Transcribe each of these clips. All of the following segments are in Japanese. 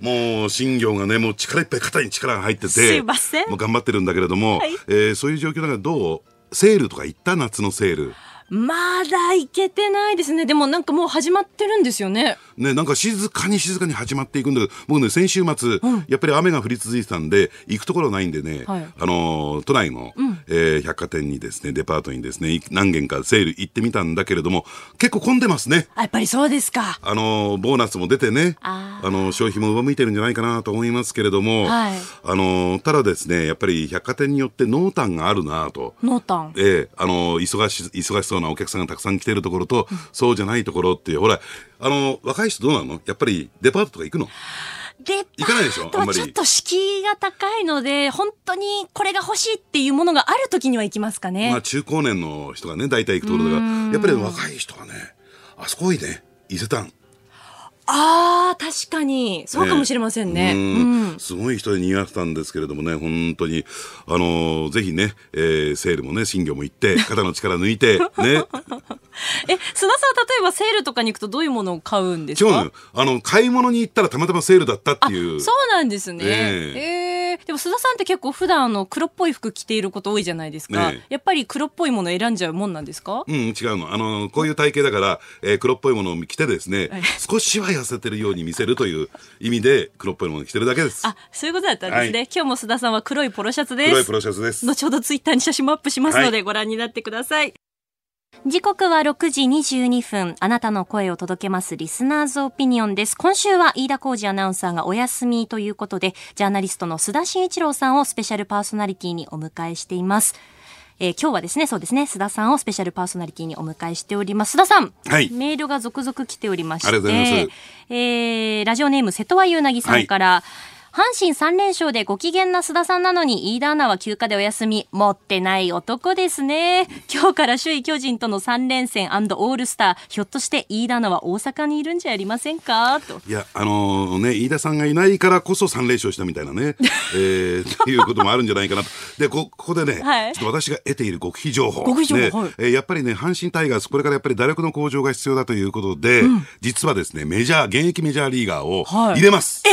もう新業がねもう力いっぱい肩に力が入っててすいません。もう頑張ってるんだけれども、はい。えーそういう状況だからどう？セールとか行った？夏のセールまだ行けてないですね。でもなんかもう始まってるんですよね。ね、なんか静かに静かに始まっていくんだけど、僕ね、先週末、やっぱり雨が降り続いてたんで、行くところないんでね、はいあのー都内の、えー百貨店にですね、デパートにですね、い何軒かセール行ってみたんだけれども、結構混んでますね。あやっぱりそうですか。あのーボーナスも出てね、ああのー消費も上向いてるんじゃないかなと思いますけれども、はいあのーただですね、やっぱり百貨店によって濃淡があるなと。濃淡。ええあの忙し忙しそうなお客さんがたくさん来てるところと、そうじゃないところっていう。ほらあの若い人どうなの？やっぱりデパートとか行くの？デ行かないでしょ？パートはあんまり。ちょっと敷居が高いので、本当にこれが欲しいっていうものがある時には行きますかね。まあ中高年の人がね大体行くところだから。やっぱり若い人はねあそこ多いね。伊勢丹ああ、確かに。そうかもしれませんね。ううん。んすごい人で賑わってたんですけれどもね本当に。あのーぜひね、えーセールもね新業も行って 肩の力抜いてね。え、須田さんは例えばセールとかに行くとどういうものを買うんですか？あの買い物に行ったらたまたまセールだったっていう。そうなんですね。え。えーでも須田さんって結構普段あの黒っぽい服着ていること多いじゃないですか。ねえやっぱり黒っぽいもの選んじゃうもんなんですか？うん、違うの。あの、こういう体型だから、えー黒っぽいものを着てですね、はい少しは痩せてるように見せるという意味で、黒っぽいものを着てるだけです。あ、そういうことだったんですね。はい今日も須田さんは黒いポロシャツです。黒いプロシャツです。後ほどツイッターに写真もアップしますので、はいご覧になってください。時刻は6時22分。あなたの声を届けますリスナーズオピニオンです。今週は飯田浩二アナウンサーがお休みということで、ジャーナリストの須田慎一郎さんをスペシャルパーソナリティにお迎えしています。えー今日はですね、そうですね、須田さんをスペシャルパーソナリティにお迎えしております。須田さん、はいメールが続々来ておりまして、ありがとうございますえーラジオネーム瀬戸和うなぎさんから、阪神3連勝でご機嫌な須田さんなのに飯田アナは休暇でお休み。持ってない男ですね。今日から首位巨人との3連戦オールスター。ひょっとして飯田アナは大阪にいるんじゃありませんか？と。いや、あのね、飯田さんがいないからこそ3連勝したみたいなね、えー、っていうこともあるんじゃないかなと。で、こここでね、はい。ちょっと私が得ている極秘情報。極秘情報ねはい。えーやっぱりね、阪神タイガース、これからやっぱり打力の向上が必要だということで、実はですね、メジャー、現役メジャーリーガーをはい。入れます。え？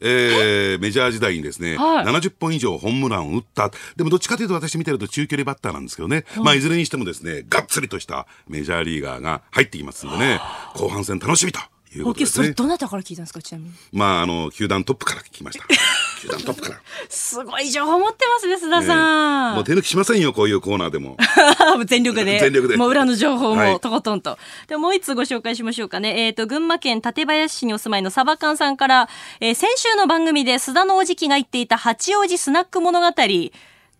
ーメジャー時代にですね、はい。70本以上ホームランを打った。でもどっちかというと私見てると中距離バッターなんですけどね。まあいずれにしてもですね、がっつりとしたメジャーリーガーが入ってきますんでね、後半戦楽しみということですね。それどなたから聞いたんですかちなみに？まあ、あの、球団トップから聞きました。球団トップから。すごい情報持ってますね須田さん、もう手抜きしませんよ、こういうコーナーでも。全力で。全力でもう裏の情報はいもとことんと。で、もう一つご紹介しましょうかね。えっ、と、群馬県館林市にお住まいのサバカンさんから、えー先週の番組で須田のおじきが言っていた八王子スナック物語、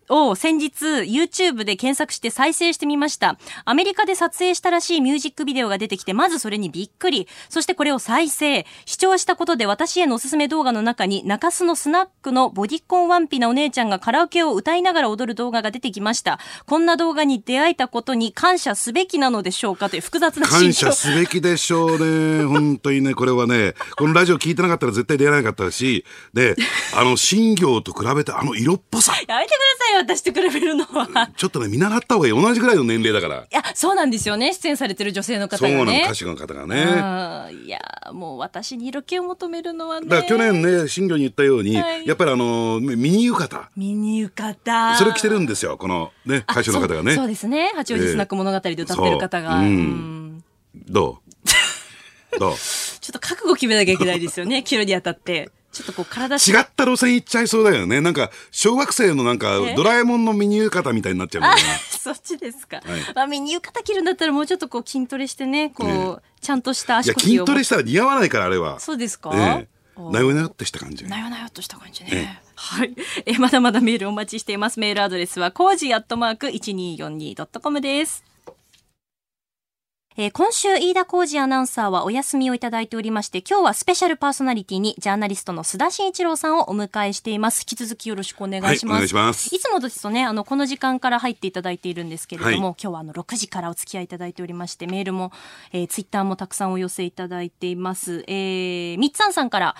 を先日 YouTube で検索して再生してみました。アメリカで撮影したらしいミュージックビデオが出てきて、まずそれにびっくり。そしてこれを再生。視聴したことで私へのおすすめ動画の中に中洲のスナックのボディコンワンピなお姉ちゃんがカラオケを歌いながら踊る動画が出てきました。こんな動画に出会えたことに感謝すべきなのでしょうかという複雑な心感境謝。すべきでしょうね。本当にね、これはね、このラジオ聞いてなかったら絶対出会えなかったし、で、あの、新業と比べてあの色っぽさ。やめてくださいよ、私と比べるのは。ちょっとね、見習った方がいい。同じぐらいの年齢だから。いや、そうなんですよね。出演されてる女性の方そうなの、がね。歌手の方がね。いやもう私に色気を求めるのはねだから去年ね、新業に言ったように、はいやっぱりあの、ミニ浴衣。ミニ浴衣それを着てるんですよ、このね、歌手の方がね。そうですね八王子スナック物語で歌ってる方が、そううんうんどう？どう？ちょっと覚悟決めなきゃいけないですよね 着るにあたってちょっとこう体違った路線行っちゃいそうだよね。なんか、小学生のなんかえ、ドラえもんのミニ浴衣みたいになっちゃう。そっちですか、はいまあ、ミニ浴衣着るんだったらもうちょっとこう筋トレしてねこう、ねちゃんとしたいや、足腰を筋トレしたら似合わないから、あれは。そうですか、ええおなよなよってした感じ。なよなよっとした感じね。えはい。え、まだまだメールお待ちしています。メールアドレスは、コージーアットマーク 1242.com です。えー今週、飯田浩司アナウンサーはお休みをいただいておりまして、今日はスペシャルパーソナリティにジャーナリストの須田慎一郎さんをお迎えしています。引き続きよろしくお願いします。はいお願いしますいつもですとね、あの、この時間から入っていただいているんですけれども、はい今日はあの、6時からお付き合いいただいておりまして、メールも、えーツイッターもたくさんお寄せいただいています。えー、みっつんさんから、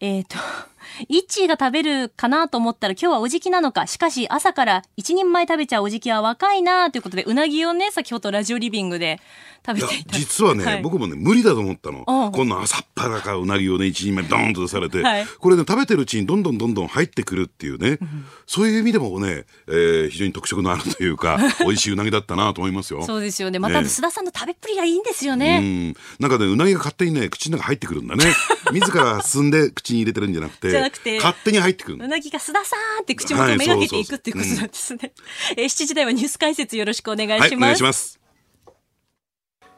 えっ、と、イッチーが食べるかなと思ったら今日はおじきなのか。しかし朝から一人前食べちゃうおじきは若いなということで、うなぎをね、先ほどラジオリビングで食べていた。実はね、はい、僕もね、無理だと思ったの。うん、こんな朝っぱらかうなぎをね、一人前ドーンと出されて、はい、これね、食べてるうちにどんどんどんどん入ってくるっていうね、うん、そういう意味でもね、えー、非常に特色のあるというか、美味しいうなぎだったなと思いますよ。そうですよね。また、須田さんの食べっぷりがいいんですよね。うん。なんかね、うなぎが勝手にね、口の中入ってくるんだね。自ら進んで口に入れてるんじゃなくて、じゃなくて勝手に入ってくる。うなぎが須田さんって口元をめがけていくっていうことなんですね。えー、7時台はニュース解説よろしくお願いします。はい、お願いします。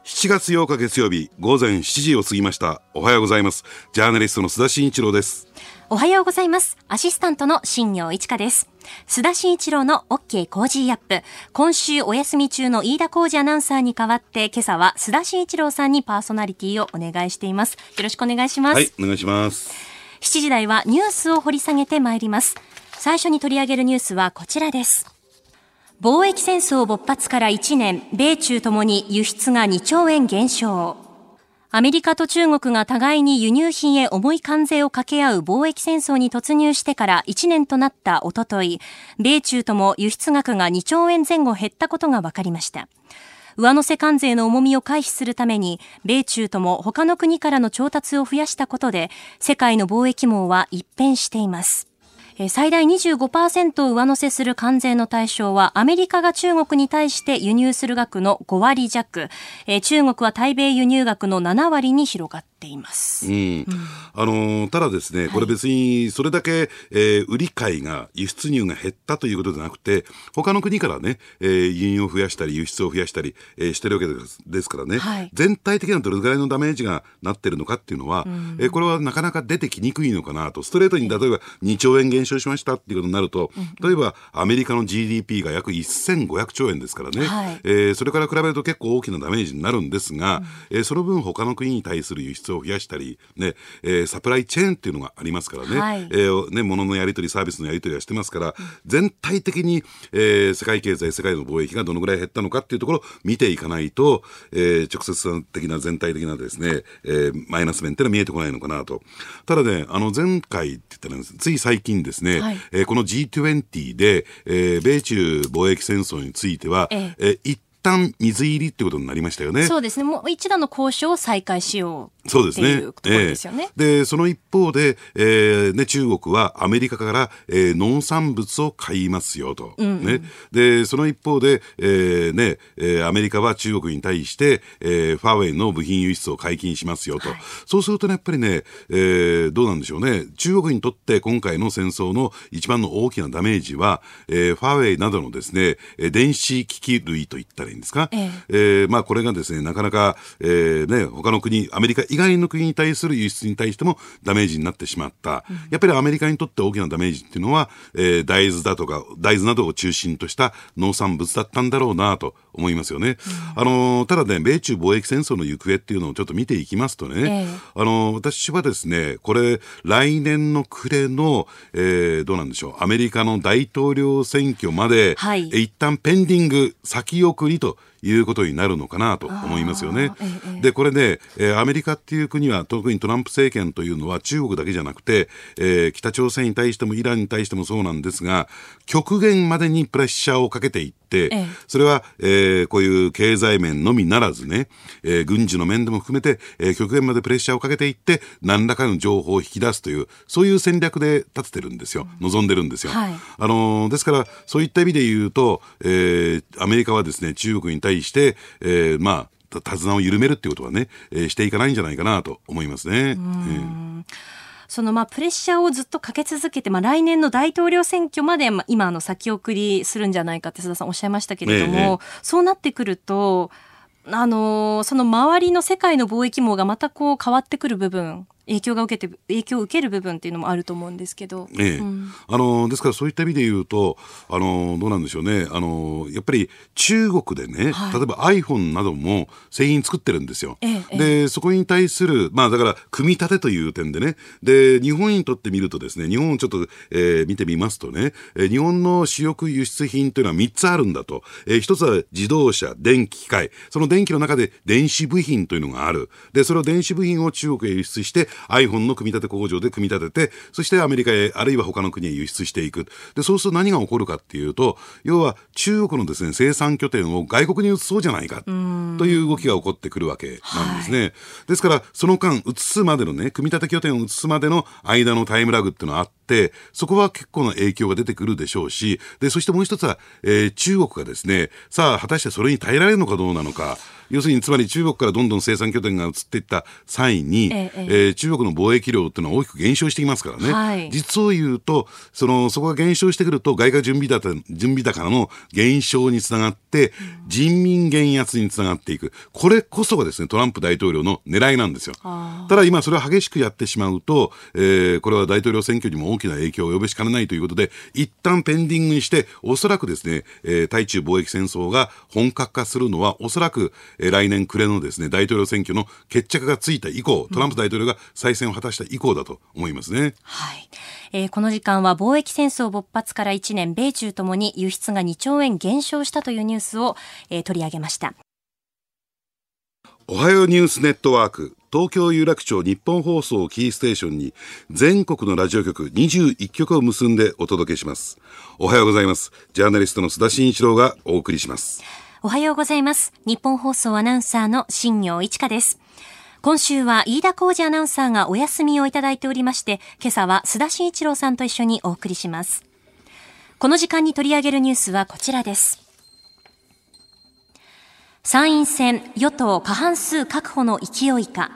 7月8日月曜日午前7時を過ぎました。おはようございます。ジャーナリストの須田慎一郎です。おはようございます。アシスタントの新行市佳です。須田慎一郎の OK コージーアップ。今週お休み中の飯田浩二アナウンサーに代わって、今朝は須田慎一郎さんにパーソナリティをお願いしています。よろしくお願いします。はい、お願いします。7時台はニュースを掘り下げてまいります。最初に取り上げるニュースはこちらです。貿易戦争勃発から1年、米中ともに輸出が2兆円減少。アメリカと中国が互いに輸入品へ重い関税を掛け合う貿易戦争に突入してから1年となったおととい、米中とも輸出額が2兆円前後減ったことが分かりました。上乗せ関税の重みを回避するために、米中とも他の国からの調達を増やしたことで、世界の貿易網は一変しています。最大25%を上乗せする関税の対象は、アメリカが中国に対して輸入する額の5割弱、中国は対米輸入額の7割に広がっています。うん。うん、あの、ただですね、これ別にそれだけ、えー、売り買いが、輸出入が減ったということじゃなくて、他の国からね、えー、輸入を増やしたり、輸出を増やしたり、えー、してるわけですですからね、はい、全体的などれぐらいのダメージがなってるのかっていうのは、うん、えー、これはなかなか出てきにくいのかなと、ストレートに例えば2兆円減少しましたっていうことになると、例えばアメリカの GDP が約1500兆円ですからね、はい、えー、それから比べると結構大きなダメージになるんですが、うん、えー、その分他の国に対する輸出を増やしたり、ねえー、サプライチェーンっていうのがありますからね、はい、えー、ね物のやり取り、サービスのやり取りはしてますから、うん、全体的に、えー、世界経済、世界の貿易がどのぐらい減ったのかっていうところを見ていかないと、えー、直接的な全体的なですね、えー、マイナス面っていうのは見えてこないのかなと。ただね、あの前回って言ったらつい最近ですね、はい、えー、この G20 で、えー、米中貿易戦争については、ええ。ー、一旦水入りってことになりましたよね。そうですね。もう一段の交渉を再開しよう。そうですね。いうところですよね。えー、で、その一方で、えー、ね、中国はアメリカから、えー、農産物を買いますよと。うんうん、ね。で、その一方で、えー、ね、えー、アメリカは中国に対して、えー、ファーウェイの部品輸出を解禁しますよと。はい、そうするとね、やっぱりね、えー、どうなんでしょうね。中国にとって今回の戦争の一番の大きなダメージは、えー、ファーウェイなどのですね、電子機器類と言ったらいいんですか？えーえー、まあこれがですね、なかなか、えー、ね、他の国、アメリカ以外の国に対する輸出に対してもダメージになってしまった。うん、やっぱりアメリカにとって大きなダメージっていうのは、えー、大豆だとか、大豆などを中心とした農産物だったんだろうなと思いますよね。うん、あのー、ただね、米中貿易戦争の行方っていうのをちょっと見ていきますとね、えー、あのー、私はですね、これ、来年の暮れの、えー、どうなんでしょう、アメリカの大統領選挙まで、はい、一旦ペンディング、先送りと、いうことになるのかなと思いますよね。ええ、で、これね、えー、アメリカっていう国は、特にトランプ政権というのは中国だけじゃなくて、えー、北朝鮮に対してもイランに対してもそうなんですが、極限までにプレッシャーをかけていって、え、それは、えー、こういう経済面のみならずね、えー、軍事の面でも含めて、えー、極限までプレッシャーをかけていって、何らかの情報を引き出すという、そういう戦略で立ててるんですよ。望んでるんですよ。はい、あのー、ですから、そういった意味で言うと、えー、アメリカはですね、中国に対して、えー、まあ、手綱を緩めるっていうことはね、えー、していかないんじゃないかなと思いますね。うん。そのまあプレッシャーをずっとかけ続けて、まあ、来年の大統領選挙まで、まあ、今あの先送りするんじゃないかって須田さんおっしゃいましたけれども、ええ、そうなってくるとあのその周りの世界の貿易網がまたこう変わってくる部分影響が受けて影響を受ける部分っていうのもあると思うんですけど、ええ。うん、あのですからそういった意味で言うとあのどうなんでしょうね。あのやっぱり中国でね、はい、例えば iPhone なども製品作ってるんですよ。ええ、でそこに対するまあだから組み立てという点でね。で日本にとってみるとですね日本をちょっと、えー、見てみますとね、えー、日本の主力輸出品というのは3つあるんだと、えー、1つは自動車電気機械。その電気の中で電子部品というのがある。でそれを電子部品を中国へ輸出して iPhone の組み立て工場で組み立てて、そしてアメリカへ、あるいは他の国へ輸出していく。で、そうすると何が起こるかっていうと、要は中国のですね、生産拠点を外国に移そうじゃないか、という動きが起こってくるわけなんですね。はい、ですから、その間、移すまでのね、組み立て拠点を移すまでの間のタイムラグっていうのはあって、そこは結構な影響が出てくるでしょうし、で、そしてもう一つは、えー、中国がですね、さあ、果たしてそれに耐えられるのかどうなのか、要するにつまり中国からどんどん生産拠点が移っていった際に、えええー、中国の貿易量っていうのは大きく減少していますからね、はい、実を言うとそのそこが減少してくると外貨準備高準備高の減少につながって、人民減圧につながっていく。これこそがですねトランプ大統領の狙いなんですよ。ただ今それを激しくやってしまうと、えー、これは大統領選挙にも大きな影響を及ぼしかねないということで一旦ペンディングにしておそらくですね、えー、対中貿易戦争が本格化するのはおそらく、え来年暮れのですね、大統領選挙の決着がついた以降、トランプ大統領が再選を果たした以降だと思いますね。はい。えー、この時間は貿易戦争勃発から1年、米中ともに輸出が2兆円減少したというニュースを、えー、取り上げました。おはようニュースネットワーク。東京有楽町日本放送キーステーションに全国のラジオ局21局を結んでお届けします。おはようございます。ジャーナリストの須田慎一郎がお送りします。おはようございます。日本放送アナウンサーの新業一華です。今週は飯田浩二アナウンサーがお休みをいただいておりまして、今朝は須田慎一郎さんと一緒にお送りします。この時間に取り上げるニュースはこちらです。参院選与党過半数確保の勢いか。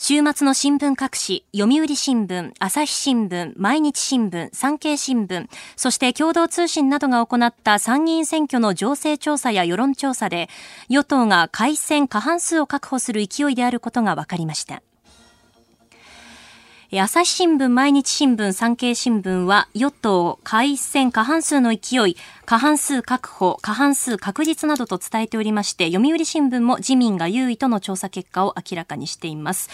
週末の新聞各紙、読売新聞、朝日新聞、毎日新聞、産経新聞、そして共同通信などが行った参議院選挙の情勢調査や世論調査で、与党が改選過半数を確保する勢いであることが分かりました。朝日新聞、毎日新聞、産経新聞は与党改選過半数の勢い、過半数確保、過半数確実などと伝えておりまして、読売新聞も自民が優位との調査結果を明らかにしています。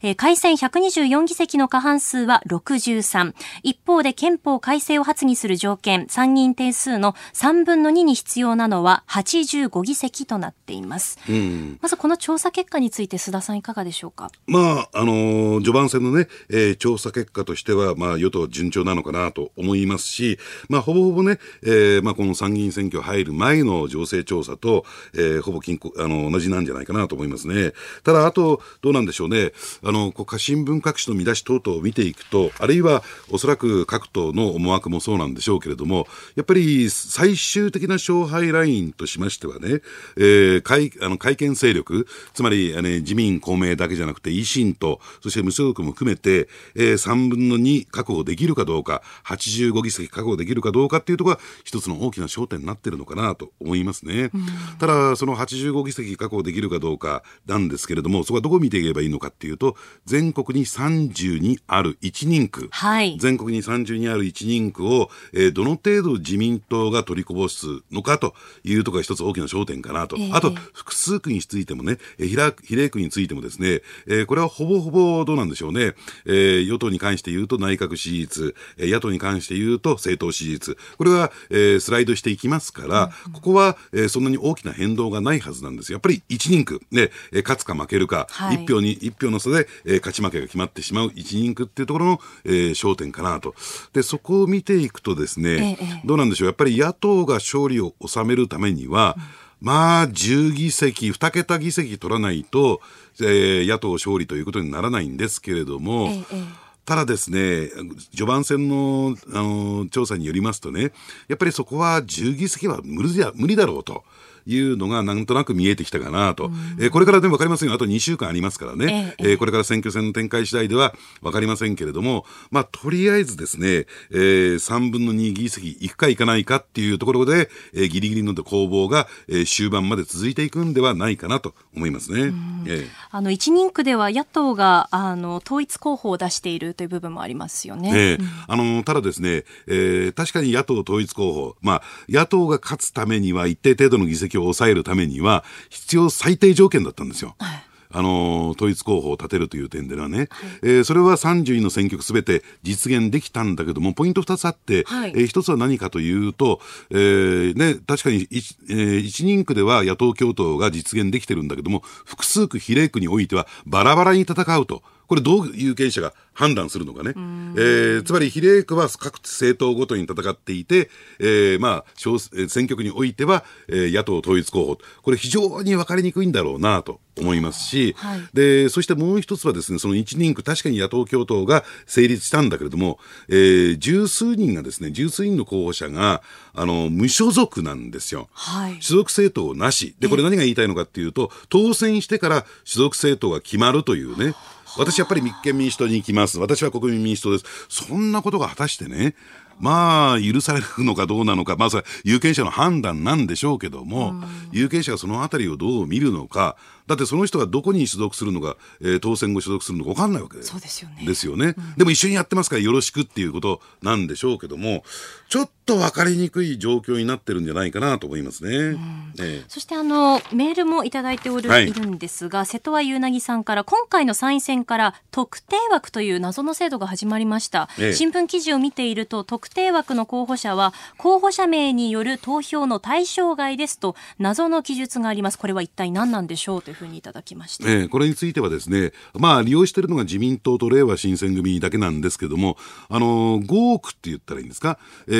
えー、改選124議席の過半数は63。一方で憲法改正を発議する条件、参議院定数の3分の2に必要なのは85議席となっています。うん、まずこの調査結果について須田さんいかがでしょうか？まあ、あのー、序盤戦のね、えー、え調査結果としては、まあ、与党順調なのかなと思いますし、まあ、ほぼほぼね、えー、まあ、この参議院選挙入る前の情勢調査と、えー、ほぼ均あの同じなんじゃないかなと思いますね。ただ、あと、どうなんでしょうね。あの、こう新聞各紙の見出し等々を見ていくと、あるいはおそらく各党の思惑もそうなんでしょうけれども、やっぱり最終的な勝敗ラインとしましてはね、えー、会あの会見勢力、つまり、ね、自民、公明だけじゃなくて維新と、そして無所属も含めて、えー、3分の2確保できるかどうか、85議席確保できるかどうかっていうところが一つの大きな焦点になってるのかなと思いますね。ただ、その85議席確保できるかどうかなんですけれども、そこはどこを見ていけばいいのかっていうと、全国に32ある1人区、はい、全国に32ある1人区を、えー、どの程度自民党が取りこぼすのかというところが一つ大きな焦点かなと。えー、あと、複数区についてもね、えー、比例区についてもですね、えー、これはほぼほぼどうなんでしょうね、えー、与党に関して言うと内閣支持率、えー、野党に関して言うと政党支持率、これは、えー、スライドしていきますから、うん、ここは、えー、そんなに大きな変動がないはずなんですやっぱり一人区、ね、えー、勝つか負けるか、はい、1票に、一票の差で、えー、勝ち負けが決まってしまう一人区っていうところの、えー、焦点かなと。で、そこを見ていくとですね、ええ、どうなんでしょう、やっぱり野党が勝利を収めるためには、うんまあ、10議席、2桁議席取らないと、えー、野党勝利ということにならないんですけれども、ええ、ただですね、序盤戦のあの調査によりますとね、やっぱりそこは10議席は無理だ無理だろうと。いうのがなんとなく見えてきたかなと、うん、えー、これからでも分かりませんよ、あと2週間ありますからね、えー、えー、これから選挙戦の展開次第では分かりませんけれども、まあ、とりあえずですね、えー、3分の2議席いくかいかないかっていうところで、えー、ギリギリの攻防が、えー、終盤まで続いていくんではないかなと思いますね。えー、あの一人区では野党があの統一候補を出しているという部分もありますよね。えー、あのただですね、えー、確かに野党統一候補、まあ、野党が勝つためには一定程度の議席を抑えるためには必要最低条件だったんですよ。はいあの統一候補を立てるという点ではね、はい、えー、それは30位の選挙区すべて実現できたんだけども、ポイント2つあって、はい、えー、1つは何かというと、えーね、確かに 1,、えー、1人区では野党共闘が実現できてるんだけども、複数区、比例区においてはバラバラに戦うと。これどう有権者が判断するのかね。えー、つまり比例区は各政党ごとに戦っていて、えー、まあ、選挙区においては、えー、野党統一候補。これ非常に分かりにくいんだろうなと思いますし、はい、で、そしてもう一つはですね、その一人区、確かに野党共闘が成立したんだけれども、えー、十数人がですね、十数人の候補者が、あの、無所属なんですよ。はい、所属政党なし。で、これ何が言いたいのかっていうと、当選してから所属政党が決まるというね、私やっぱり立憲民主党に行きます。私は国民民主党です。そんなことが果たしてね、まあ、許されるのかどうなのか、まあ、それ有権者の判断なんでしょうけども、有権者がそのあたりをどう見るのか、だってその人がどこに所属するのか、えー、当選後所属するのか分かんないわけそうですよね。ですよね、うん、でも一緒にやってますからよろしくっていうことなんでしょうけども、ちょっと分かりにくい状況になってるんじゃないかなと思いますね。うん、えー、そしてあの、メールもいただいておる、はい、いるんですが、瀬戸谷うなぎさんから、今回の参院選から特定枠という謎の制度が始まりました。えー、新聞記事を見ていると、特定枠の候補者は、候補者名による投票の対象外ですと、謎の記述があります。これは一体何なんでしょうというふうにいただきました。えー、これについてはですね、まあ、利用しているのが自民党とれいわ新選組だけなんですけども、あのー、5億って言ったらいいんですか、え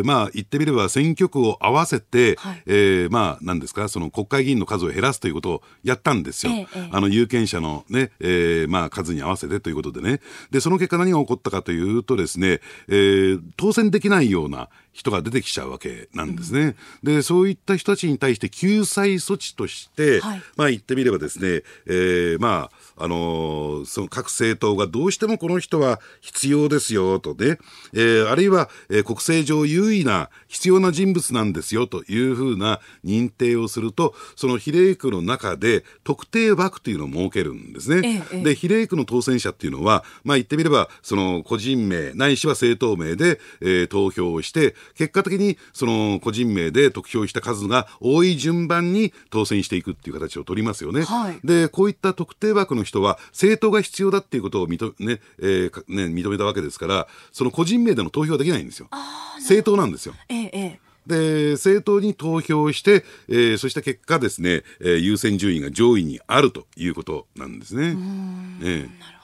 ー、まあ、言ってみれば選挙区を合わせて、はい、えー、まあ、なんですか、その国会議員の数を減らすということをやったんですよ。ええ、あの、有権者のね、えー、まあ、数に合わせてということでね。で、その結果何が起こったかというとですね、えー、当選できないような人が出てきちゃうわけなんですね。うん、で、そういった人たちに対して救済措置として、はい、まあ言ってみればですね、えー、まあ、あのー、その各政党がどうしてもこの人は必要ですよとね、えー、あるいは、えー、国政上優位な必要な人物なんですよというふうな認定をすると、その比例区の中で特定枠というのを設けるんですね。ええ、で、比例区の当選者っていうのは、まあ言ってみれば、その個人名、ないしは政党名で、えー、投票をして、結果的にその個人名で得票した数が多い順番に当選していくっていう形を取りますよね。はい、で、こういった特定枠の人は政党が必要だっていうことを認め,、ねえーね、認めたわけですから、その個人名での投票はできないんですよ。政党なんですよ。ええで、政党に投票して、えー、そうした結果ですね、えー、優先順位が上位にあるということなんですね。えー、なるほど。はい。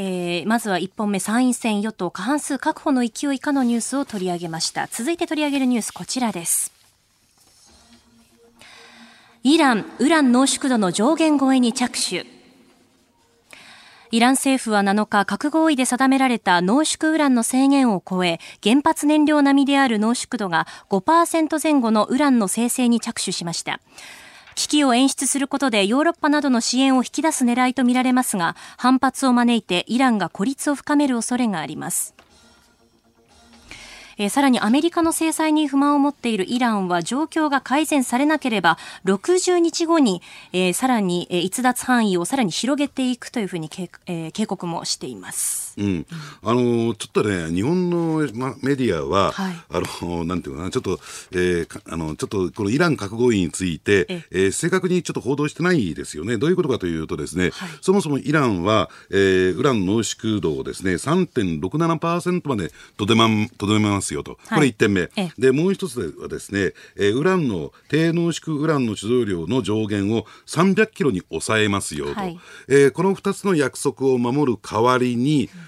えー、まずは1本目参院選与党過半数確保の勢い以下のニュースを取り上げました続いて取り上げるニュースこちらですイラン、ウラン濃縮度の上限超えに着手。イラン政府は7日、核合意で定められた濃縮ウランの制限を超え、原発燃料並みである濃縮度が5%前後のウランの生成に着手しました。危機を演出することでヨーロッパなどの支援を引き出す狙いとみられますが、反発を招いてイランが孤立を深める恐れがあります。え、さらにアメリカの制裁に不満を持っているイランは状況が改善されなければ60日後に、えー、さらに、え、逸脱範囲をさらに広げていくというふうにけ、えー、警告もしています。うん、あのちょっとね日本の、ま、メディアは、はい、あのなんていうかなちょっと、えー、あのちょっとこのイラン核合意について、ええ。ー、正確にちょっと報道してないですよね。どういうことかというとですね、はい、そもそもイランは、えー、ウラン濃縮度をですね3.67%までとどまとどめますますよと、これ1点目、でもう一つはですね、えー、ウランの低濃縮ウランの貯蔵量の上限を300キロに抑えますよと、はい、えー、この2つの約束を守る代わりに、うん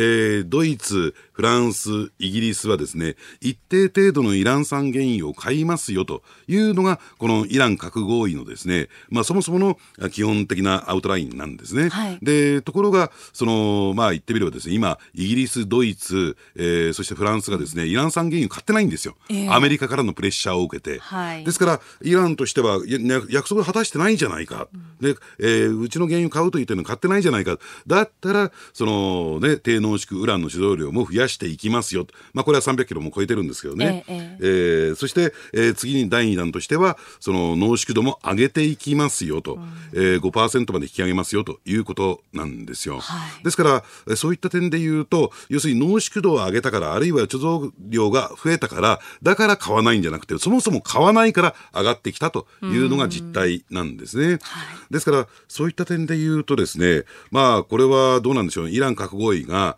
えー、ドイツ、フランス、イギリスはですね、一定程度のイラン産原油を買いますよというのが、このイラン核合意のですね、まあそもそもの基本的なアウトラインなんですね。はい、で、ところが、その、まあ言ってみればですね、今、イギリス、ドイツ、えー、そしてフランスがですね、イラン産原油買ってないんですよ。えー、アメリカからのプレッシャーを受けて。はい、ですから、イランとしては、約束を果たしてないんじゃないか。うん、で、えー、うちの原油買うと言ってるの買ってないんじゃないか。だったら、そのね、低濃縮ウランの使用量も増やしていきますよ。まあ、これは300キロも超えてるんですけどね。えええー、そして、えー、次に第2弾としては、その濃縮度も上げていきますよと、うん、えー、5%まで引き上げますよということなんですよ。はい、ですから、そういった点で言うと、要するに濃縮度を上げたから、あるいは貯蔵量が増えたから、だから買わないんじゃなくて、そもそも買わないから上がってきたというのが実態なんですね。はい、ですから、そういった点で言うとですね、まあ、これはどうなんでしょう、イラン核合意が、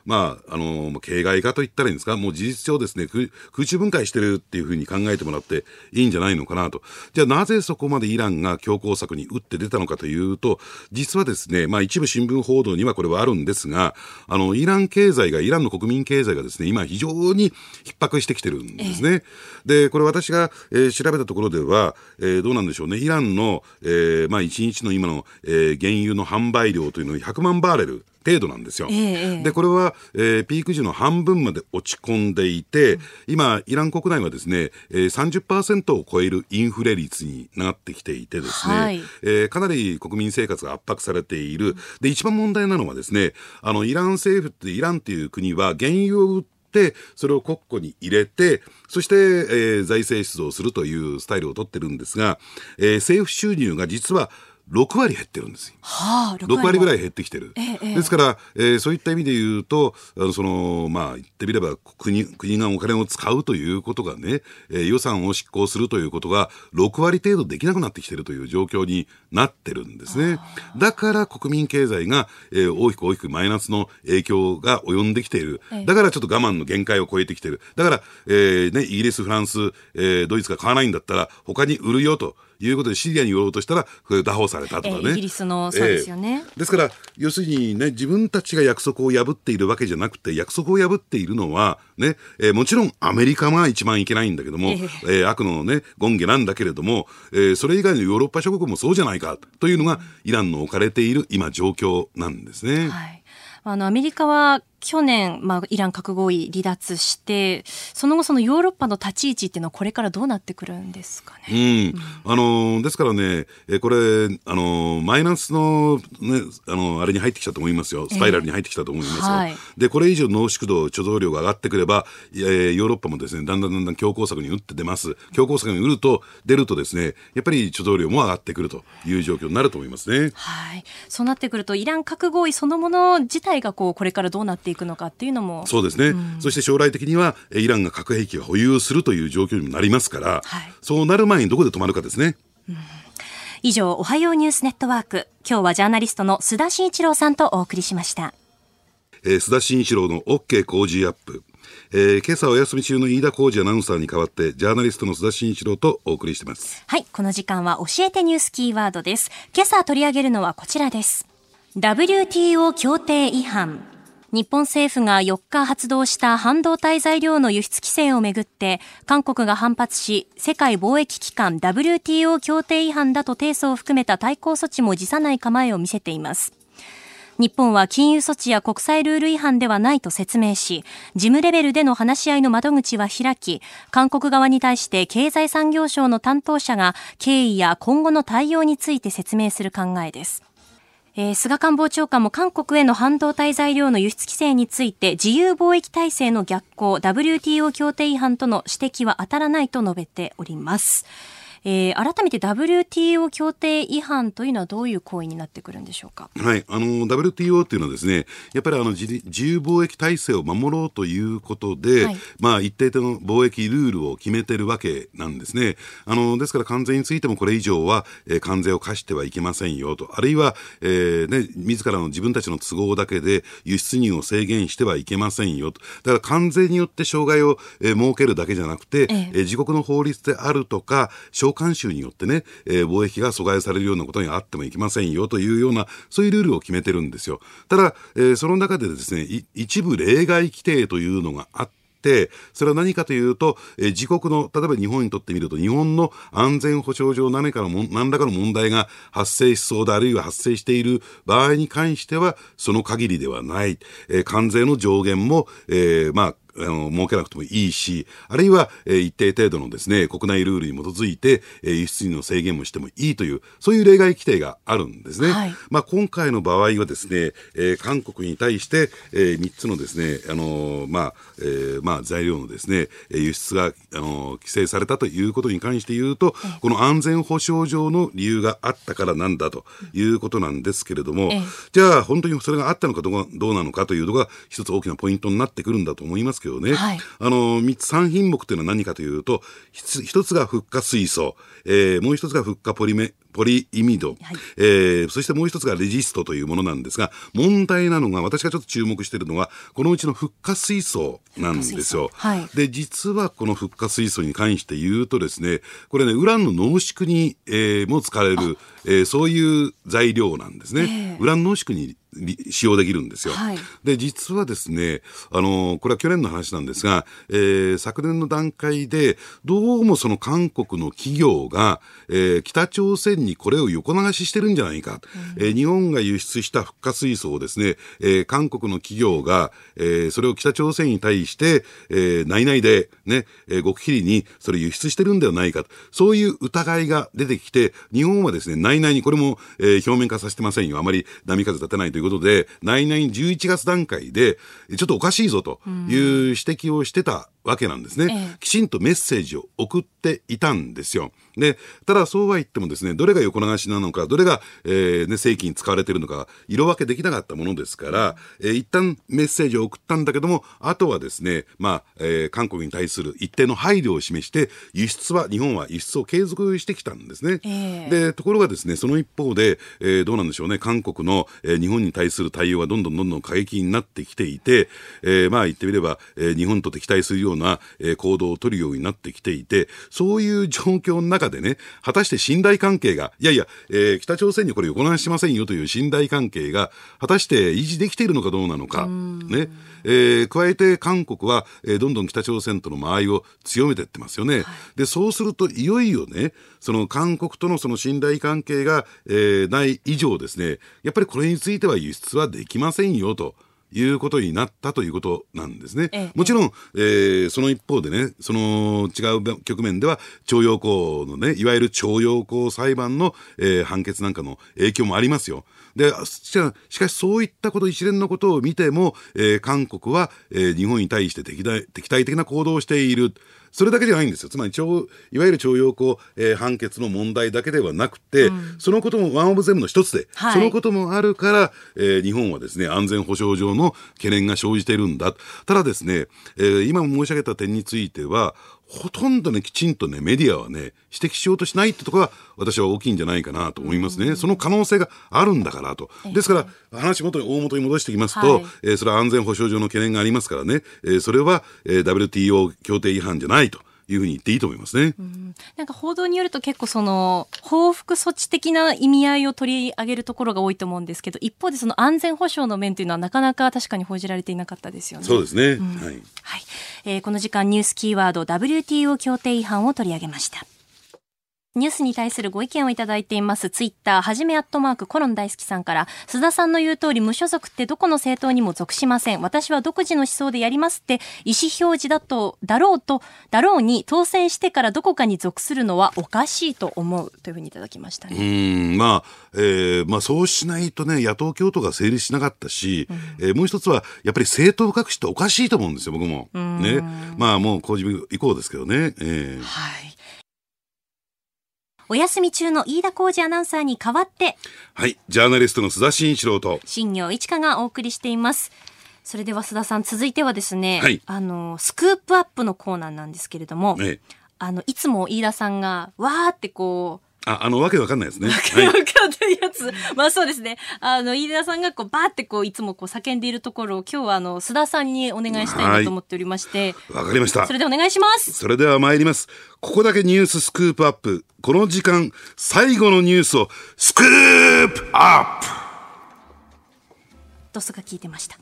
まあ、あの、形骸化と言ったらいいんですか、もう事実上ですね、空空中分解してるっていうふうに考えてもらっていいんじゃないのかなと。じゃあなぜそこまでイランが強硬策に打って出たのかというと、実はですね、まあ一部新聞報道にはこれはあるんですが、あの、イラン経済が、イランの国民経済がですね、今非常に逼迫してきてるんですね。で、これ私が、えー、調べたところでは、えー、どうなんでしょうね、イランの、えー、まあ1日の今の、えー、原油の販売量というのは100万バーレル。程度なんですよ。えー、で、これは、えー、ピーク時の半分まで落ち込んでいて、うん、今、イラン国内はですね、えー、30%を超えるインフレ率になってきていてですね、はい、えー、かなり国民生活が圧迫されている。で、一番問題なのはですね、あの、イラン政府って、イランっていう国は原油を売って、それを国庫に入れて、そして、えー、財政出動するというスタイルを取ってるんですが、えー、政府収入が実は6割減ってるんですよ。はあ、6, 割 ,6 割ぐらい減ってきてる。ええ、ですから、えー、そういった意味で言うと、あのその、まあ、言ってみれば国、国がお金を使うということがね、えー、予算を執行するということが6割程度できなくなってきてるという状況になってるんですね。だから国民経済が、えー、大きく大きくマイナスの影響が及んできている。だからちょっと我慢の限界を超えてきてる。だから、えー、ね、イギリス、フランス、えー、ドイツが買わないんだったら他に売るよと。いうことでシリアに寄ろうとしたらこれ拿捕されたとかね、イギリスのそうですよね、えー、ですから要するにね自分たちが約束を破っているわけじゃなくて約束を破っているのはね、えー、もちろんアメリカが一番いけないんだけども、えー、えー、悪のね権下なんだけれども、えー、それ以外のヨーロッパ諸国もそうじゃないかというのがイランの置かれている今状況なんですね。はい。あの、アメリカは去年、まあ、イラン核合意離脱して、その後そのヨーロッパの立ち位置っていうのはこれからどうなってくるんですかね？うん。あの、ですからね、えこれ、あの、マイナスの、ね、あの、あれに入ってきたと思いますよ。スパイラルに入ってきたと思いますよ。えーはい、で、これ以上濃縮度、貯蔵量が上がってくれば、えー、ヨーロッパもですね、だんだんだんだん強硬策に打って出ます。強硬策に打ると、出るとですね、やっぱり貯蔵量も上がってくるという状況になると思いますね。はい。そうなってくると、イラン核合意そのもの自体がこう、これからどうなっていくのかっていうのもそうですね、うん、そして将来的にはイランが核兵器を保有するという状況にもなりますから、はい、そうなる前にどこで止まるかですね。うん以上、おはようニュースネットワーク。今日はジャーナリストの須田慎一郎さんとお送りしました。えー、須田慎一郎の OK 工事アップ。えー、今朝お休み中の飯田浩二アナウンサーに代わってジャーナリストの須田慎一郎とお送りしてます。はい、この時間は教えてニュースキーワードです。今朝取り上げるのはこちらです。WTO 協定違反。日本政府が4日発動した半導体材料の輸出規制をめぐって、韓国が反発し、世界貿易機関 WTO 協定違反だと提訴を含めた対抗措置も辞さない構えを見せています。日本は金融措置や国際ルール違反ではないと説明し、事務レベルでの話し合いの窓口は開き、韓国側に対して経済産業省の担当者が経緯や今後の対応について説明する考えです。えー、菅官房長官も韓国への半導体材料の輸出規制について自由貿易体制の逆行、WTO 協定違反との指摘は当たらないと述べております。えー、改めて WTO 協定違反というのはどういう行為になってくるんでしょうか？はい、あの WTO っていうのはですね、やっぱりあの自由貿易体制を守ろうということで、はい、まあ一定の貿易ルールを決めてるわけなんですね。あのですから関税についてもこれ以上は、えー、関税を課してはいけませんよと、あるいは、えー、ね自らの自分たちの都合だけで輸出入を制限してはいけませんよと。だから関税によって障害を、えー、設けるだけじゃなくて、ええー、自国の法律であるとか、慣習によってね、えー、貿易が阻害されるようなことにあってもいけませんよというような、そういうルールを決めてるんですよ。ただ、えー、その中でですね、一部例外規定というのがあって、それは何かというと、えー、自国の、例えば日本にとってみると、日本の安全保障上何かのも、何らかの問題が発生しそうで、あるいは発生している場合に関しては、その限りではない。えー、関税の上限も、えー、まあ、あの、設けなくてもいいし、あるいは、えー、一定程度のですね、国内ルールに基づいて、えー、輸出入の制限もしてもいいという、そういう例外規定があるんですね。はい、まあ、今回の場合はですね、えー、韓国に対して、えー、3つのですね、あのー、まあ、えー、まあ、材料のですね、輸出が、あのー、規制されたということに関して言うと、この安全保障上の理由があったからなんだということなんですけれども、じゃあ、本当にそれがあったのかどうどうなのかというのが、一つ大きなポイントになってくるんだと思いますけどね、はい。あの3つ3品目というのは何かというとひつ一つがフッ化水素、えーもう一つがフッ化ポリメポリイミド、はい。えーそしてもう一つがレジストというものなんですが問題なのが私がちょっと注目しているのはこのうちのフッ化水素なんですよ。はい。で実はこのフッ化水素に関して言うとですねこれねウランの濃縮に、えーも使われる、えーそういう材料なんですね。ええ。ウラン濃縮にり使用できるんですよ。はい。で実はですねあのこれは去年の話なんですが、えー昨年の段階でどうもその韓国の企業が、えー北朝鮮にこれを横流ししてるんじゃないか、えー日本が輸出したフッ化水素をですね、えー韓国の企業が、えーそれを北朝鮮に対して、えー内々でね、えー極秘裏にそれ輸出してるんではないかと。そういう疑いが出てきて日本はですね内々にこれも、えー表面化させてませんよ。あまり波風立てないということで内々に11月段階でちょっとおかしいぞという指摘をしてたわけなんですね、ええ。きちんとメッセージを送っていたんですよ。でただそうは言ってもですねどれが横流しなのかどれが、えーね、正規に使われているのか色分けできなかったものですから、えー一旦メッセージを送ったんだけどもあとはですね、まあえー韓国に対する一定の配慮を示して輸出は日本は輸出を継続してきたんですね。ええ。でところがですねその一方で、えーどうなんでしょうね。韓国の、えー日本に対する対応がどんどんどんどん過激になってきていて、えーまあ言ってみれば、えー日本と敵対するような、えー行動を取るようになってきていてそういう状況の中でね果たして信頼関係がいやいや、えー北朝鮮にこれ横流ししませんよという信頼関係が果たして維持できているのかどうなのか。ねえー加えて韓国は、えーどんどん北朝鮮との間合いを強めていってますよね。でそうするといよいよねその韓国とのその信頼関係が、えーない以上ですねやっぱりこれについては輸出はできませんよと。いうことになったということなんですね。ええもちろん、えーその一方でね、その違う局面では、徴用工のね、いわゆる徴用工裁判の、えー判決なんかの影響もありますよ。で、しかしかしそういったこと、一連のことを見ても、えー韓国は、えー日本に対して敵対敵対的な行動をしている。それだけじゃないんですよ。つまり、徴いわゆる徴用工、えー判決の問題だけではなくて、そのこともワンオブゼムの一つで、はいそのこともあるから、えー日本はですね、安全保障上の懸念が生じているんだ。ただですね、えー今申し上げた点については、ほとんどね、きちんとね、メディアはね、指摘しようとしないってところが、私は大きいんじゃないかなと思いますね。その可能性があるんだからと。ですから、話元に、大元に戻してきますと、はい。えーそれは安全保障上の懸念がありますからね、えーそれは、えー WTO 協定違反じゃないというふうに言っていいと思いますね。なんか報道によると結構その報復措置的な意味合いを取り上げるところが多いと思うんですけど一方でその安全保障の面というのはなかなか確かに報じられていなかったですよね。そうですね。はい。はい、えーこの時間ニュースキーワード WTO 協定違反を取り上げました。ニュースに対するご意見をいただいています。ツイッター、はじめアットマーク、コロン大好きさんから、須田さんの言う通り、無所属ってどこの政党にも属しません。私は独自の思想でやりますって、意思表示だと、だろうと、だろうに、当選してからどこかに属するのはおかしいと思う。というふうにいただきましたうね。ーんまあ、えーまあ、そうしないとね、野党共闘が成立しなかったし、えーもう一つは、やっぱり政党隠しっておかしいと思うんですよ、僕も。ね。まあ、もう、工事以降ですけどね。えーはい。お休み中の飯田浩二アナウンサーに代わって、はい。ジャーナリストの須田慎一郎と、新業一華がお送りしています。それでは須田さん、続いてはですね、はいあの、スクープアップのコーナーなんですけれども、ええあの、いつも飯田さんが、わーってこう、あ、あの、わけわかんないですね。わはい。かんないやつ。まあそうですね。あの、飯田さんがこう、バーってこう、いつもこう、叫んでいるところを、今日はあの、須田さんにお願いしたいなと思っておりまして、わかりましたそ。れでお願いします。それでは参ります。ここだけニューススクープアップ。この時間、最後のニュースをスクープアップドスが聞いてました。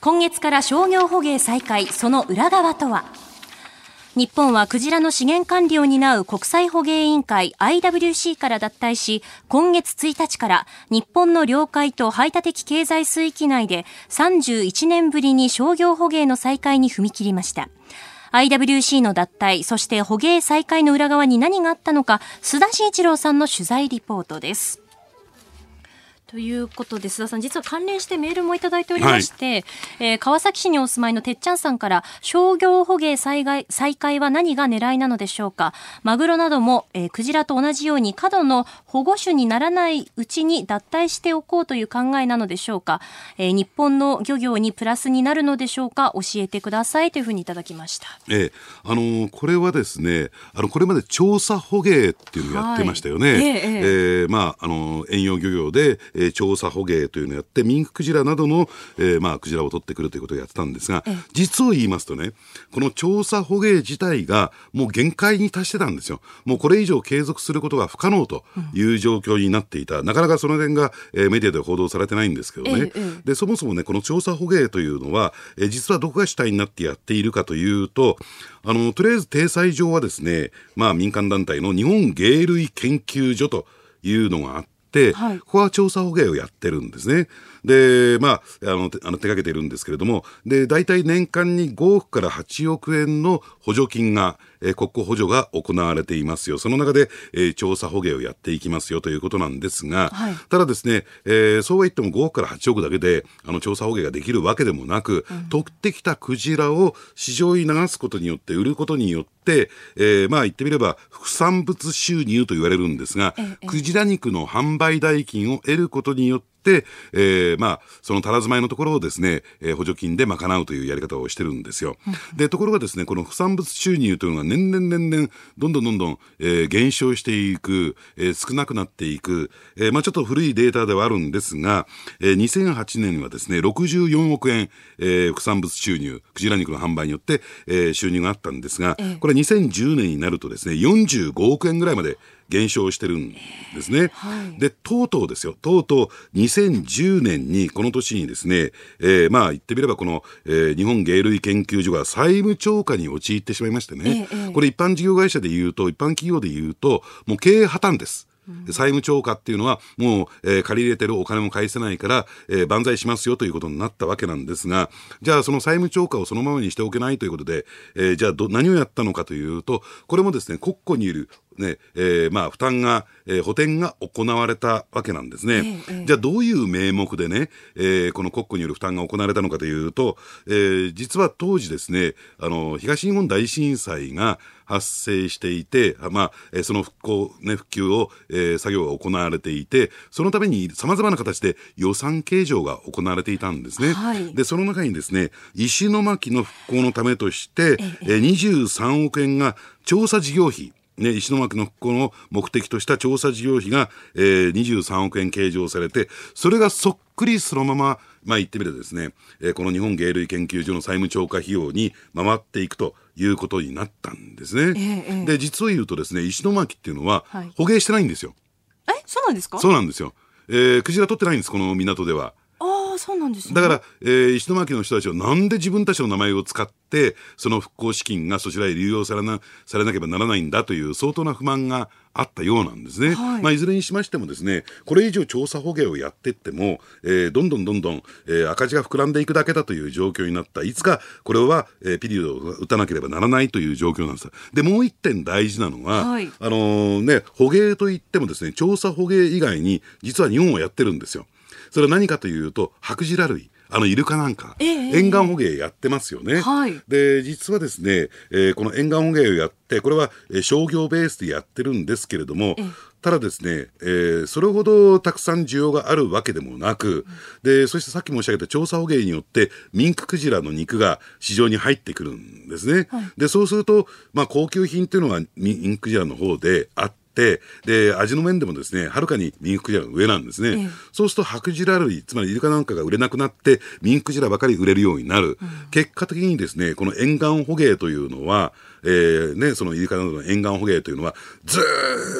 今月から商業捕鯨再開、その裏側とは？日本はクジラの資源管理を担う国際捕鯨委員会 IWC から脱退し、今月1日から日本の領海と排他的経済水域内で31年ぶりに商業捕鯨の再開に踏み切りました。IWC の脱退、そして捕鯨再開の裏側に何があったのか、須田慎一郎さんの取材リポートです。ということで須田さん実は関連してメールもいただいておりまして、はい、えー、川崎市にお住まいのてっちゃんさんから商業捕鯨災害再開は何が狙いなのでしょうか。マグロなども、えー、クジラと同じように過度の保護種にならないうちに脱退しておこうという考えなのでしょうか、えー、日本の漁業にプラスになるのでしょうか。教えてくださいというふうにいただきました、えー、あのー、これはですねあのこれまで調査捕鯨っていうのをやってましたよね、はい、えー、えー、まああの遠洋漁業でえー、調査捕鯨というのをやってミンククジラなどの、えー、まあクジラを取ってくるということをやってたんですが、実を言いますとねこの調査捕鯨自体がもう限界に達してたんですよ。もうこれ以上継続することが不可能という状況になっていた、うん、なかなかその点が、えー、メディアで報道されてないんですけどね、でそもそもねこの調査捕鯨というのは、えー、実はどこが主体になってやっているかというとあのとりあえず体裁上はですねまあ民間団体の日本鯨類研究所というのがあって、はい、ここは調査捕鯨をやってるんですね。で、まあ、あの、あの手掛けてるんですけれども、で、大体年間に5億から8億円の補助金が、えー、国庫補助が行われていますよ。その中で、えー、調査捕鯨をやっていきますよということなんですが、はい、ただですね、えー、そうは言っても5億から8億だけで、あの、調査捕鯨ができるわけでもなく、うん、取ってきたクジラを市場に流すことによって、売ることによって、えー、まあ言ってみれば副産物収入と言われるんですが、ええ、クジラ肉の販売代金を得ることによって、えー、まあ、その足らず前のところをですね、えー、補助金で賄うというやり方をしてるんですよ。で、ところがですね、この副産物収入というのが年々年々、どんどんどんどん、えー、減少していく、えー、少なくなっていく、えー、まあちょっと古いデータではあるんですが、えー、2008年にはですね、64億円、えー、副産物収入、クジラ肉の販売によって、えー、収入があったんですが、これ2010年になるとですね、45億円ぐらいまで減少してるんですね。はい、で、とうとうですよ、とうとう2010年に、この年にですね、えー、まあ言ってみればこの、えー、日本芸類研究所が債務超過に陥ってしまいましてね、えこれ一般事業会社で言うと、一般企業で言うと、もう経営破綻です。債務超過っていうのは、もう、えー、借り入れてるお金も返せないから、えー、万歳しますよということになったわけなんですが、じゃあその債務超過をそのままにしておけないということで、えー、じゃあど何をやったのかというと、これもですね、国庫にいるねえー、まあ負担が、えー、補填が行われたわけなんですね。ええ、じゃあどういう名目でね、えー、この国庫による負担が行われたのかというと、えー、実は当時ですね、あの東日本大震災が発生していて、まあ、その復興、ね、復旧を、えー、作業が行われていて、そのために様々な形で予算計上が行われていたんですね。はい、で、その中にですね、石巻の復興のためとして、ええ、23億円が調査事業費、ね、石巻の復興の目的とした調査事業費が、えー、23億円計上されて、それがそっくりそのまま、まあ言ってみればですね、えー、この日本芸類研究所の債務超過費用に回っていくということになったんですね。えー、で、実を言うとですね、石巻っていうのは、捕鯨してないんですよ。えそうなんですか？そうなんですよ。えー、クジラ取ってないんです、この港では。そうなんです、ね、だから、えー、石巻の人たちはなんで自分たちの名前を使ってその復興資金がそちらへ流用されなされなければならないんだという相当な不満があったようなんですね。はいまあ、いずれにしましてもですねこれ以上調査捕鯨をやっていっても、えー、どんどんどんどん、えー、赤字が膨らんでいくだけだという状況になったいつかこれは、えー、ピリオドを打たなければならないという状況なんです。でもう一点大事なのは、はい、あのー、ね捕鯨といってもですね調査捕鯨以外に実は日本はやってるんですよ。それは何かというと白ジラ類あのイルカなんか、えー、沿岸捕鯨やってますよね。はい、で実はですね、えー、この沿岸捕鯨をやってこれは、えー、商業ベースでやってるんですけれども、えーただですね、えー、それほどたくさん需要があるわけでもなく、で、そしてさっき申し上げた調査捕鯨によって、ミンククジラの肉が市場に入ってくるんですね。はい、で、そうすると、まあ、高級品っていうのはミンククジラの方であって、で味の面でもですねはるかにミンククジラが上なんですね、ええ、そうすると白ジラ類つまりイルカなんかが売れなくなってミンククジラばかり売れるようになる、うん、結果的にですねこの沿岸捕鯨というのはえーね、そのイルカなどの沿岸捕鯨というのはず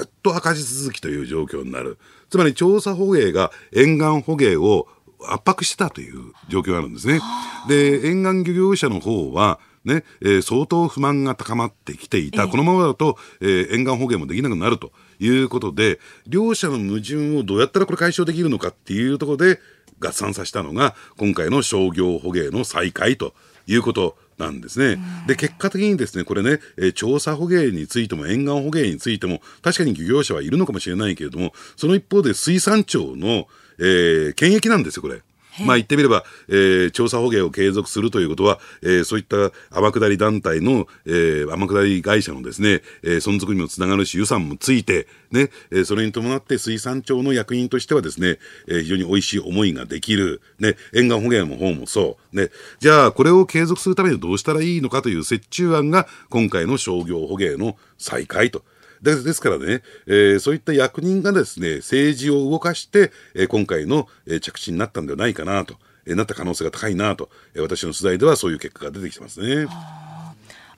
っと赤字続きという状況になる。つまり調査捕鯨が沿岸捕鯨を圧迫したという状況があるんですね。で沿岸漁業者の方はね、えー、相当不満が高まってきていた、えー、このままだと、えー、沿岸捕鯨もできなくなるということで、両者の矛盾をどうやったらこれ解消できるのかっていうところで合算させたのが、今回の商業捕鯨の再開ということなんですね。で、結果的にですね、これね、えー調査捕鯨についても沿岸捕鯨についても、確かに漁業者はいるのかもしれないけれども、その一方で水産庁の、えー権益なんですよ、これ。まあ言ってみれば、えー調査捕鯨を継続するということは、えーそういった天下り団体の、えー天下り会社のですね、えー存続にもつながるし、予算もついて、ね、えーそれに伴って水産庁の役員としてはですね、えー非常に美味しい思いができる、ね、沿岸捕鯨の方もそう、ね、じゃあこれを継続するためにどうしたらいいのかという折衷案が、今回の商業捕鯨の再開と。でですからね、えーそういった役人がですね、政治を動かして、えー今回の、えー着地になったんではないかなと、えーなった可能性が高いなと、えー私の取材ではそういう結果が出てきてますね。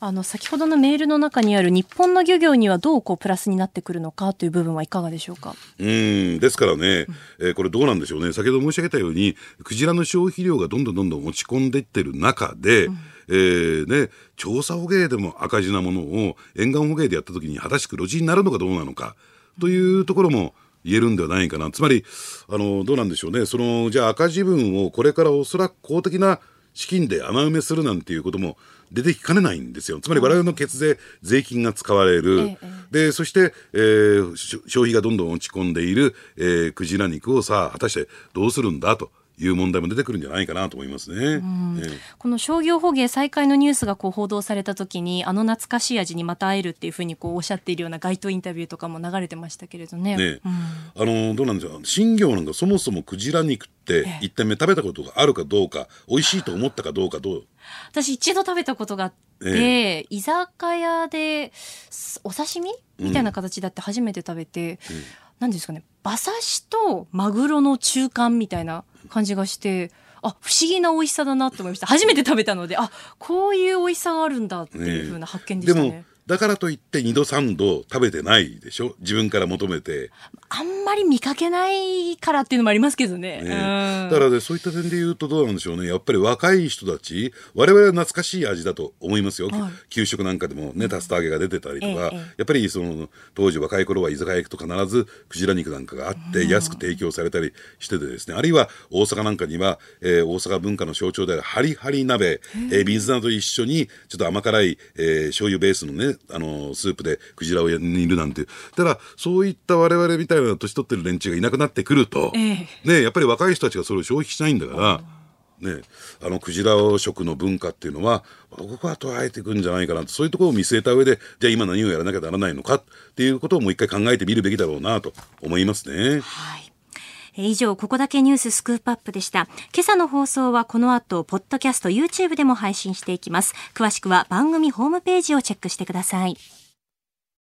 あの先ほどのメールの中にある日本の漁業にはどうこうプラスになってくるのかという部分はいかがでしょうか？うん、ですからね、えーこれどうなんでしょうね。先ほど申し上げたように、クジラの消費量がどんどんどんどん落ち込んでいってる中で、えーね、調査捕鯨でも赤字なものを沿岸捕鯨でやった時に果たして黒字になるのかどうなのかというところも言えるんではないかな。つまり、あの、どうなんでしょうね。その、じゃあ赤字分をこれからおそらく公的な資金で穴埋めするなんていうことも出てきかねないんですよ。つまり我々の血税、税金が使われる。ええで、そして、えーし消費がどんどん落ち込んでいる、えークジラ肉をさあ、果たしてどうするんだという問題も出てくるんじゃないかなと思いますね。ええ。この商業捕鯨再開のニュースがこう報道された時にあの懐かしい味にまた会えるっていうふうにこうおっしゃっているような街頭インタビューとかも流れてましたけれどね。ねうん。あのどうなんでしょう。新業なんかそもそもクジラ肉ってええ。一点目食べたことがあるかどうか美味しいと思ったかどうかどう？私一度食べたことがあって、え居酒屋ですお刺身みたいな形だって初めて食べて、なんですかね。馬刺しとマグロの中間みたいな感じがしてあ不思議な美味しさだなと思いました初めて食べたのであこういう美味しさがあるんだっていうふうな発見でしたね。でもだからといって2度3度食べてないでしょ？自分から求めて、あんまり見かけないからっていうのもありますけどね。ねうん。だからねそういった点で言うとどうなんでしょうね。やっぱり若い人たち我々は懐かしい味だと思いますよ、はい。給食なんかでもね竜田揚げが出てたりとか、ええええ。やっぱりその当時若い頃は居酒屋行くと必ずクジラ肉なんかがあって安く提供されたりしててですね。あるいは大阪なんかには、えー大阪文化の象徴であるハリハリ鍋、えー水菜と一緒にちょっと甘辛い、えー醤油ベースのね、あのースープでクジラを煮るなんて。いうただそういった我々みたいな年取ってる連中がいなくなってくると、ええ。ね、やっぱり若い人たちがそれを消費しないんだから、ね、あのクジラ食の文化っていうのは僕は捉えていくんじゃないかなと。そういうところを見据えた上でじゃあ今何をやらなきゃならないのかっていうことをもう一回考えてみるべきだろうなと思いますね。はい。以上、ここだけニューススクープアップでした。今朝の放送はこの後、ポッドキャスト、YouTube でも配信していきます。詳しくは番組ホームページをチェックしてください。